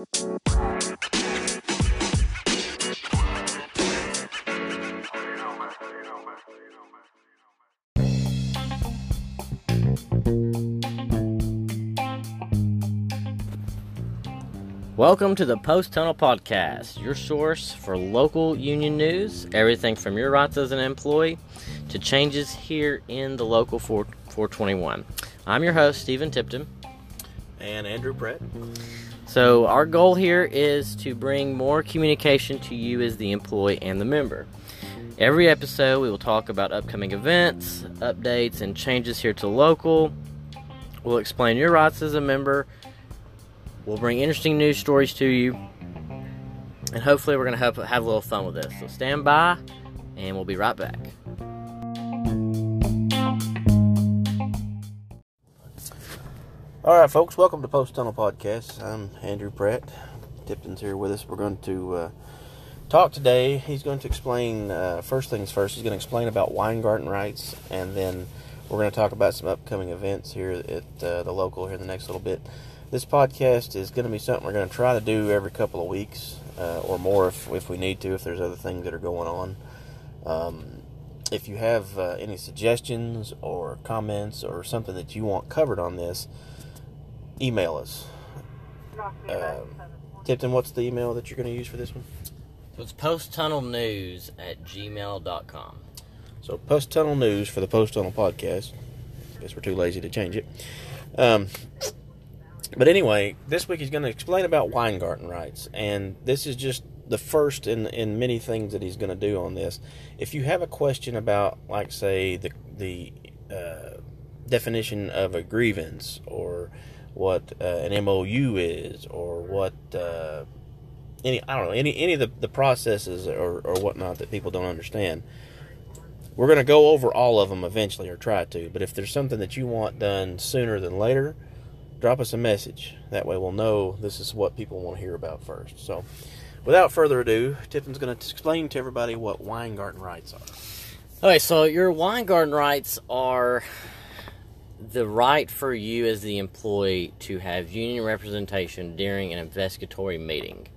Welcome to the Post Tunnel Podcast, your source for local union news, everything from your rights as an employee to changes here in the local 4, 421. I'm your host, Stephen Tipton. And Andrew Brett. So, our goal here is to bring more communication to you as the employee and the member. Every episode, we will talk about upcoming events, updates, and changes here to local. We'll explain your rights as a member We'll bring interesting news stories to you. And hopefully, we're going to have, have a little fun with this. So stand by, and we'll be right back. All right, folks, welcome to Post Tunnel Podcast. I'm Andrew Pratt. Tipton's here with us. We're going to uh, talk today. He's going to explain, uh, first things first, he's going to explain about Weingarten rights, and then we're going to talk about some upcoming events here at uh, the local here in the next little bit. This podcast is going to be something we're going to try to do every couple of weeks uh, or more if, if we need to, if there's other things that are going on. Um, if you have uh, any suggestions or comments or something that you want covered on this, email us. Uh, Tipton, what's the email that you're going to use for this one? So it's posttunnelnews at gmail.com. So post tunnel news for the post tunnel podcast. I guess we're too lazy to change it. Um, but anyway, this week he's going to explain about Weingarten rights, and this is just the first in in many things that he's going to do on this. If you have a question about, like, say the the uh, definition of a grievance, or what uh, an MOU is, or what uh, any I don't know any any of the, the processes or or whatnot that people don't understand. We're going to go over all of them eventually, or try to. But if there's something that you want done sooner than later, drop us a message. That way we'll know this is what people want to hear about first. So, without further ado, Tipton's going to explain to everybody what Weingarten rights are. Okay, so your Weingarten rights are the right for you as the employee to have union representation during an investigatory meeting.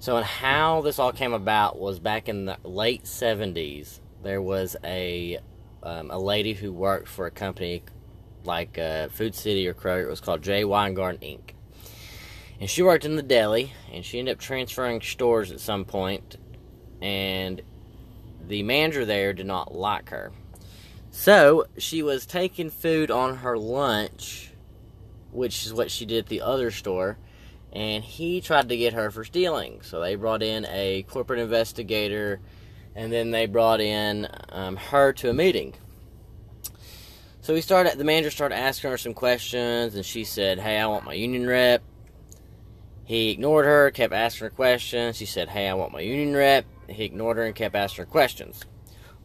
So, and how this all came about was back in the late 70s, there was a um, a lady who worked for a company like uh, Food City or Kroger. It was called J. Weingarten Inc. And she worked in the deli, and she ended up transferring stores at some point, and the manager there did not like her. So she was taking food on her lunch, which is what she did at the other store, and he tried to get her for stealing. So they brought in a corporate investigator, and then they brought in um, her to a meeting. So we started. The manager started asking her some questions, and she said, "Hey, I want my union rep." He ignored her, kept asking her questions. She said, "Hey, I want my union rep." He ignored her and kept asking her questions.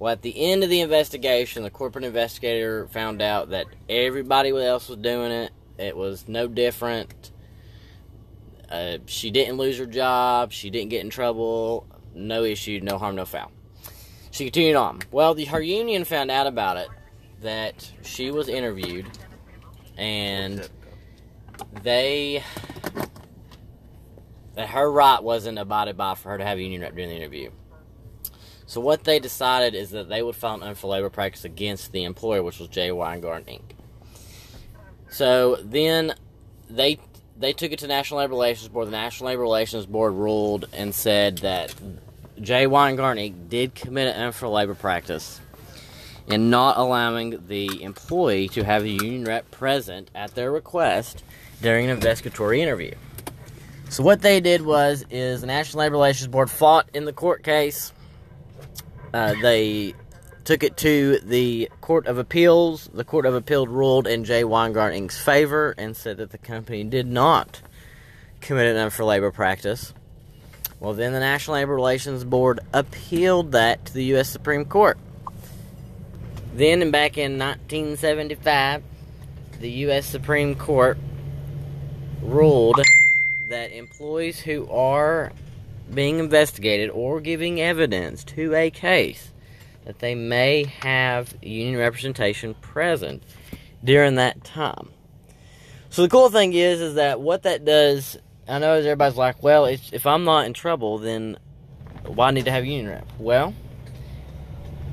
Well, at the end of the investigation, the corporate investigator found out that everybody else was doing it. It was no different. Uh, she didn't lose her job. She didn't get in trouble. No issue, no harm, no foul. She continued on. Well, the, her union found out about it that she was interviewed and they that her right wasn't abided by for her to have a union rep during the interview. So what they decided is that they would file an unfair labor practice against the employer, which was J. Weingarten Inc. So then they they took it to National Labor Relations Board. The National Labor Relations Board ruled and said that J. Weingarten Inc. did commit an unfair labor practice in not allowing the employee to have the union rep present at their request during an investigatory interview. So what they did was is the National Labor Relations Board fought in the court case. Uh, they took it to the Court of Appeals. The Court of Appeals ruled in J. Weingarten Inc.'s favor and said that the company did not commit an unfair labor practice. Well, then the National Labor Relations Board appealed that to the U.S. Supreme Court. Then, and back in 1975, the U.S. Supreme Court ruled that employees who are being investigated or giving evidence to a case that they may have union representation present during that time. So the cool thing is, is that what that does I know everybody's like, well, if I'm not in trouble, then why need to have union rep? Well,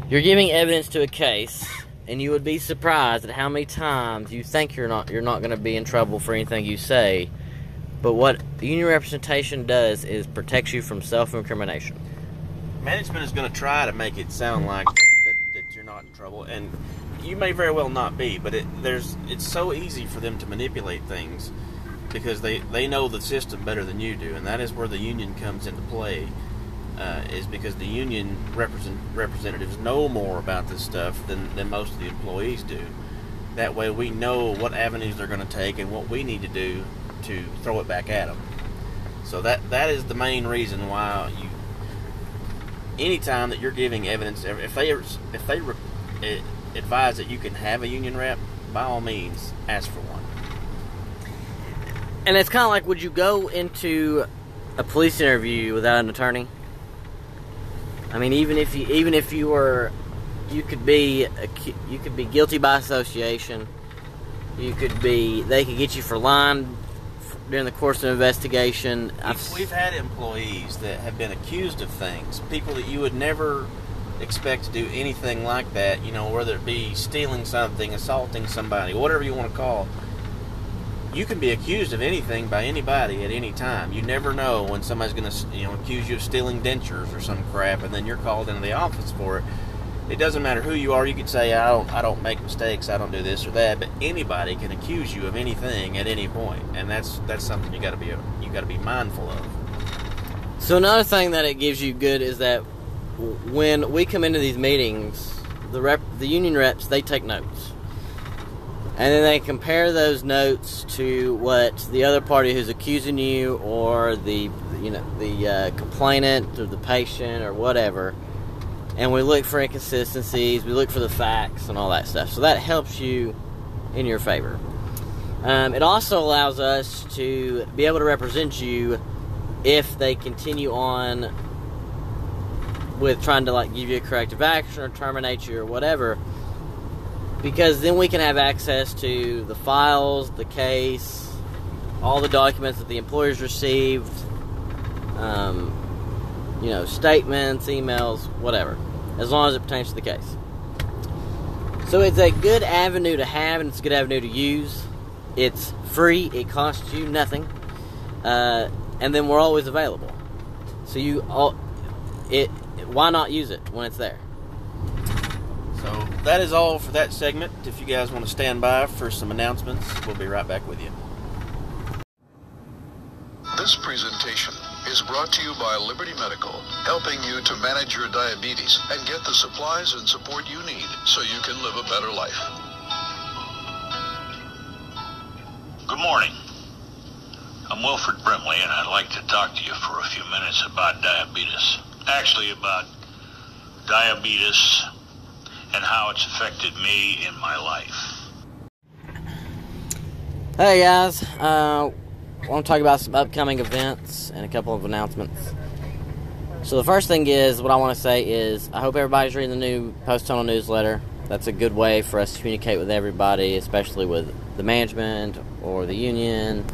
you're giving evidence to a case, and you would be surprised at how many times you think you're not you're not going to be in trouble for anything you say. But what union representation does is protects you from self-incrimination. Management is going to try to make it sound like that, that, that you're not in trouble, and you may very well not be. But it, there's it's so easy for them to manipulate things because they they know the system better than you do, and that is where the union comes into play. Uh, is because the union represent, representatives know more about this stuff than, than most of the employees do. That way, we know what avenues they're going to take and what we need to do to throw it back at them. So that that is the main reason why you. Anytime that you're giving evidence, if they if they eh, advise that you can have a union rep, by all means, ask for one. And it's kind of like, would you go into a police interview without an attorney? I mean, even if you even if you were, you could be you could be guilty by association. You could be they could get you for lying during the course of an investigation. We've, we've had employees that have been accused of things, people that you would never expect to do anything like that. You know, whether it be stealing something, assaulting somebody, whatever you want to call you can be accused of anything by anybody at any time. You never know when somebody's going to, you know, accuse you of stealing dentures or some crap, and then you're called into the office for it. It doesn't matter who you are. You could say, "I don't, I don't make mistakes. I don't do this or that." But anybody can accuse you of anything at any point, and that's that's something you got to be you got to be mindful of. So another thing that it gives you good is that when we come into these meetings, the rep, the union reps, they take notes and then they compare those notes to what the other party who's accusing you or the you know the uh, complainant or the patient or whatever and we look for inconsistencies we look for the facts and all that stuff. So that helps you in your favor. Um, it also allows us to be able to represent you if they continue on with trying to like give you a corrective action or terminate you or whatever. Because then we can have access to the files, the case, all the documents that the employers received, um, you know, statements, emails, whatever, as long as it pertains to the case. So it's a good avenue to have, and it's a good avenue to use. It's free; it costs you nothing, uh, and then we're always available. So you all, it. Why not use it when it's there? So that is all for that segment. If you guys want to stand by for some announcements, we'll be right back with you. This presentation is brought to you by Liberty Medical, helping you to manage your diabetes and get the supplies and support you need so you can live a better life. Good morning. I'm Wilford Brimley, and I'd like to talk to you for a few minutes about diabetes. Actually, about diabetes and how it's affected me in my life. Hey guys, uh, I want to talk about some upcoming events and a couple of announcements. So the first thing is, what I want to say is, I hope everybody's reading the new Post Tunnel newsletter. That's a good way for us to communicate with everybody, especially with the management or the union.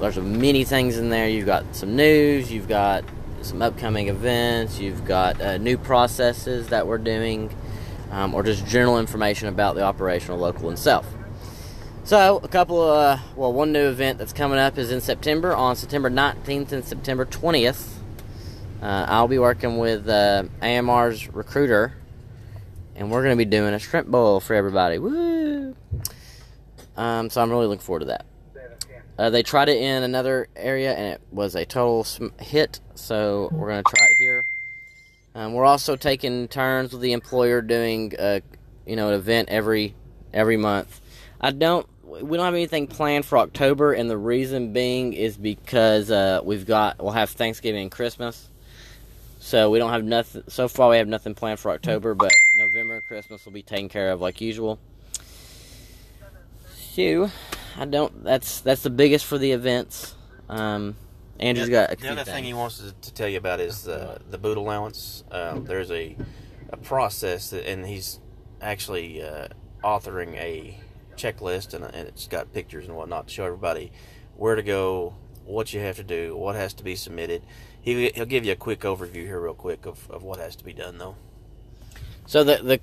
There's many things in there. You've got some news, you've got some upcoming events, you've got uh, new processes that we're doing, um, or just general information about the operational local itself. So, a couple of, uh, well, one new event that's coming up is in September, on September 19th and September 20th. Uh, I'll be working with uh, AMR's recruiter, and we're going to be doing a shrimp bowl for everybody. Woo! Um, so, I'm really looking forward to that. Uh, they tried it in another area and it was a total hit, so we're going to try it here. Um, we're also taking turns with the employer doing, a, you know, an event every every month. I don't, we don't have anything planned for October, and the reason being is because uh, we've got we'll have Thanksgiving and Christmas, so we don't have nothing. So far, we have nothing planned for October, but November and Christmas will be taken care of like usual. So, I don't. That's that's the biggest for the events. Um, Andrew's got a the other things. thing he wants to, to, tell you about is uh, the boot allowance. Um, there's a a process, that, and he's actually uh, authoring a checklist, and, and, it's got pictures and whatnot to show everybody where to go what you have to do, what has to be submitted. He, he'll give you a quick overview here, real quick, of, of what has to be done, though. So the the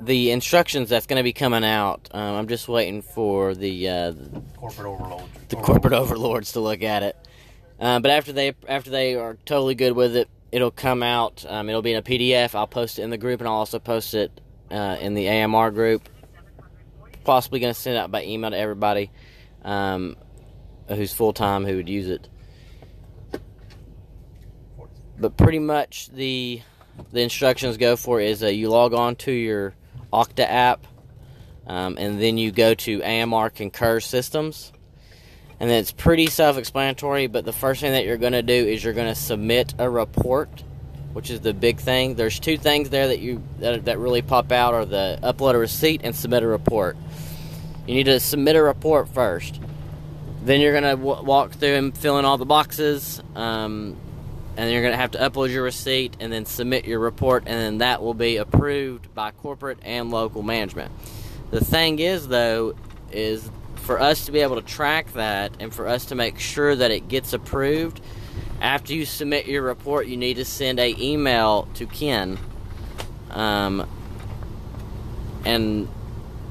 the instructions that's going to be coming out. Um, I'm just waiting for the uh, Corporate overload. the corporate overlords to look at it. Uh, but after they after they are totally good with it, it'll come out. Um, it'll be in a PDF. I'll post it in the group, and I'll also post it uh, in the AMR group. Possibly going to send out by email to everybody um, who's full time who would use it. But pretty much the the instructions go for is uh, you log on to your Okta app, um, and then you go to AMR Concur Systems. And then it's pretty self-explanatory but the first thing that you're going to do is you're going to submit a report which is the big thing. There's two things there that you that, that really pop out are the upload a receipt and submit a report you need to submit a report first. Then you're going to w- walk through and fill in all the boxes um, and you're going to have to upload your receipt and then submit your report and then that will be approved by corporate and local management. The thing is though is for us to be able to track that and for us to make sure that it gets approved after you submit your report you need to send a email to ken um, and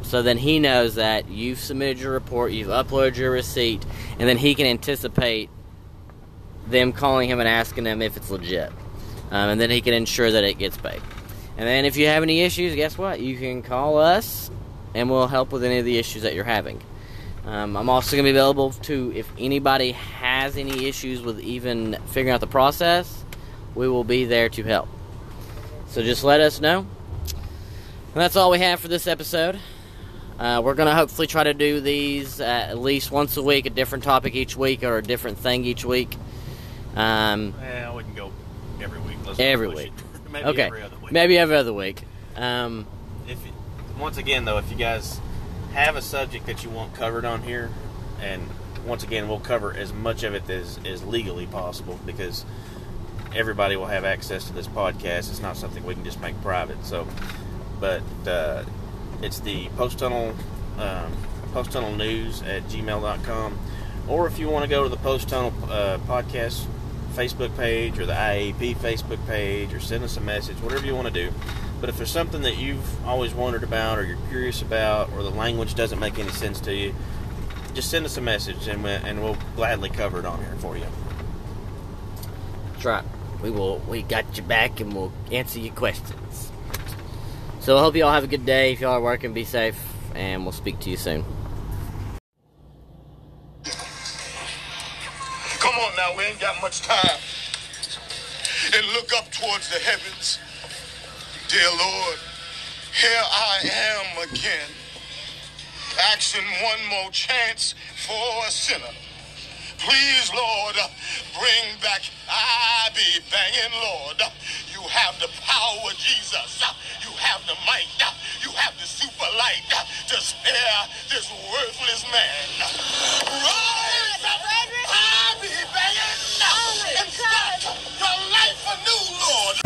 so then he knows that you've submitted your report you've uploaded your receipt and then he can anticipate them calling him and asking him if it's legit um, and then he can ensure that it gets paid and then if you have any issues guess what you can call us and we'll help with any of the issues that you're having um, I'm also going to be available to if anybody has any issues with even figuring out the process, we will be there to help. So just let us know. And that's all we have for this episode. Uh, we're going to hopefully try to do these at least once a week, a different topic each week or a different thing each week. Um, Yeah, we can go every week. Let's Every week. Maybe okay, every other week. maybe every other week. Um, If you, once again, though, if you guys have a subject that you want covered on here, and once again, we'll cover as much of it as is legally possible because everybody will have access to this podcast. It's not something we can just make private. So, but uh, it's the post tunnel um, post tunnel news at gmail.com. or if you want to go to the post tunnel uh, podcast Facebook page or the IAP Facebook page or send us a message, whatever you want to do. But if there's something that you've always wondered about or you're curious about or the language doesn't make any sense to you, just send us a message and, we, and we'll gladly cover it on here for you. That's right. We will. We got your back, and we'll answer your questions. So I hope you all have a good day. If y'all are working, be safe, and we'll speak to you soon. Come on now, we ain't got much time. And look up towards the heavens. Dear Lord, here I am again, asking one more chance for a sinner. Please, Lord, bring back I be banging, Lord have the power, Jesus. You have the might. You have the super light to spare this worthless man. Rise up, I be begging, and start your life anew, Lord.